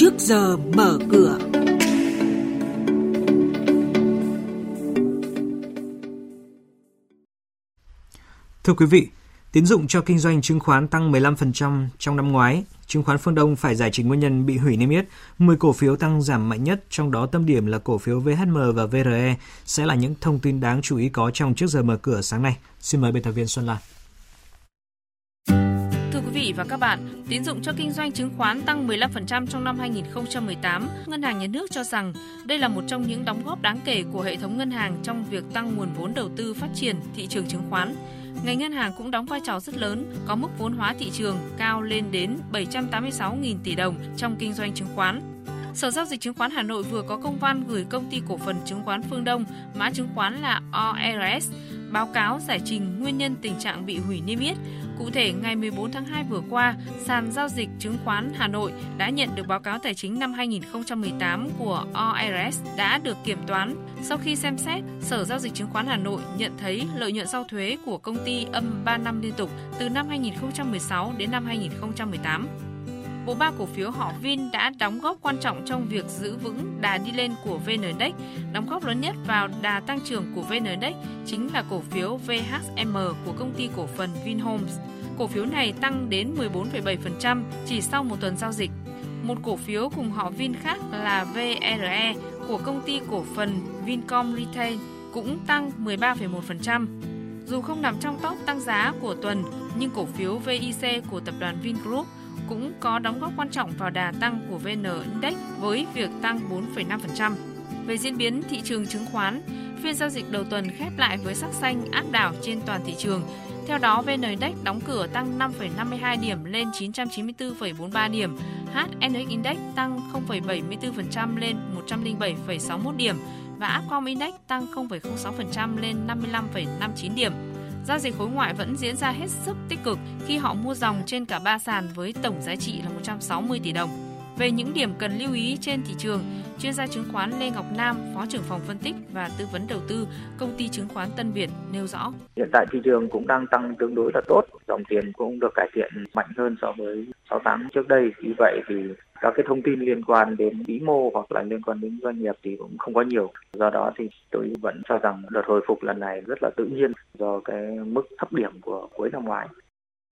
trước giờ mở cửa. Thưa quý vị, tín dụng cho kinh doanh chứng khoán tăng 15% trong năm ngoái. Chứng khoán Phương Đông phải giải trình nguyên nhân bị hủy niêm yết. 10 cổ phiếu tăng giảm mạnh nhất, trong đó tâm điểm là cổ phiếu VHM và VRE sẽ là những thông tin đáng chú ý có trong trước giờ mở cửa sáng nay. Xin mời biên tập viên Xuân Lan. Quý vị và các bạn, tín dụng cho kinh doanh chứng khoán tăng 15% trong năm 2018. Ngân hàng Nhà nước cho rằng đây là một trong những đóng góp đáng kể của hệ thống ngân hàng trong việc tăng nguồn vốn đầu tư phát triển thị trường chứng khoán. Ngành ngân hàng cũng đóng vai trò rất lớn, có mức vốn hóa thị trường cao lên đến 786.000 tỷ đồng trong kinh doanh chứng khoán. Sở Giao dịch Chứng khoán Hà Nội vừa có công văn gửi công ty cổ phần chứng khoán Phương Đông, mã chứng khoán là ORS, báo cáo giải trình nguyên nhân tình trạng bị hủy niêm yết. Cụ thể, ngày 14 tháng 2 vừa qua, sàn giao dịch chứng khoán Hà Nội đã nhận được báo cáo tài chính năm 2018 của ORS đã được kiểm toán. Sau khi xem xét, Sở Giao dịch Chứng khoán Hà Nội nhận thấy lợi nhuận sau thuế của công ty âm 3 năm liên tục từ năm 2016 đến năm 2018 của ba cổ phiếu họ Vin đã đóng góp quan trọng trong việc giữ vững đà đi lên của VN Index. Đóng góp lớn nhất vào đà tăng trưởng của VN Index chính là cổ phiếu VHM của công ty cổ phần Vinhomes. Cổ phiếu này tăng đến 14,7% chỉ sau một tuần giao dịch. Một cổ phiếu cùng họ Vin khác là VRE của công ty cổ phần Vincom Retail cũng tăng 13,1%. Dù không nằm trong top tăng giá của tuần, nhưng cổ phiếu VIC của tập đoàn Vingroup cũng có đóng góp quan trọng vào đà tăng của VN Index với việc tăng 4,5%. Về diễn biến thị trường chứng khoán, phiên giao dịch đầu tuần khép lại với sắc xanh áp đảo trên toàn thị trường. Theo đó, VN Index đóng cửa tăng 5,52 điểm lên 994,43 điểm, HNX Index tăng 0,74% lên 107,61 điểm và Upcom Index tăng 0,06% lên 55,59 điểm. Giao dịch khối ngoại vẫn diễn ra hết sức tích cực khi họ mua dòng trên cả ba sàn với tổng giá trị là 160 tỷ đồng. Về những điểm cần lưu ý trên thị trường, chuyên gia chứng khoán Lê Ngọc Nam, Phó trưởng phòng phân tích và tư vấn đầu tư, công ty chứng khoán Tân Việt nêu rõ. Hiện tại thị trường cũng đang tăng tương đối là tốt, dòng tiền cũng được cải thiện mạnh hơn so với 6 tháng trước đây. Vì vậy thì các cái thông tin liên quan đến vĩ mô hoặc là liên quan đến doanh nghiệp thì cũng không có nhiều. Do đó thì tôi vẫn cho rằng đợt hồi phục lần này rất là tự nhiên do cái mức thấp điểm của cuối năm ngoái.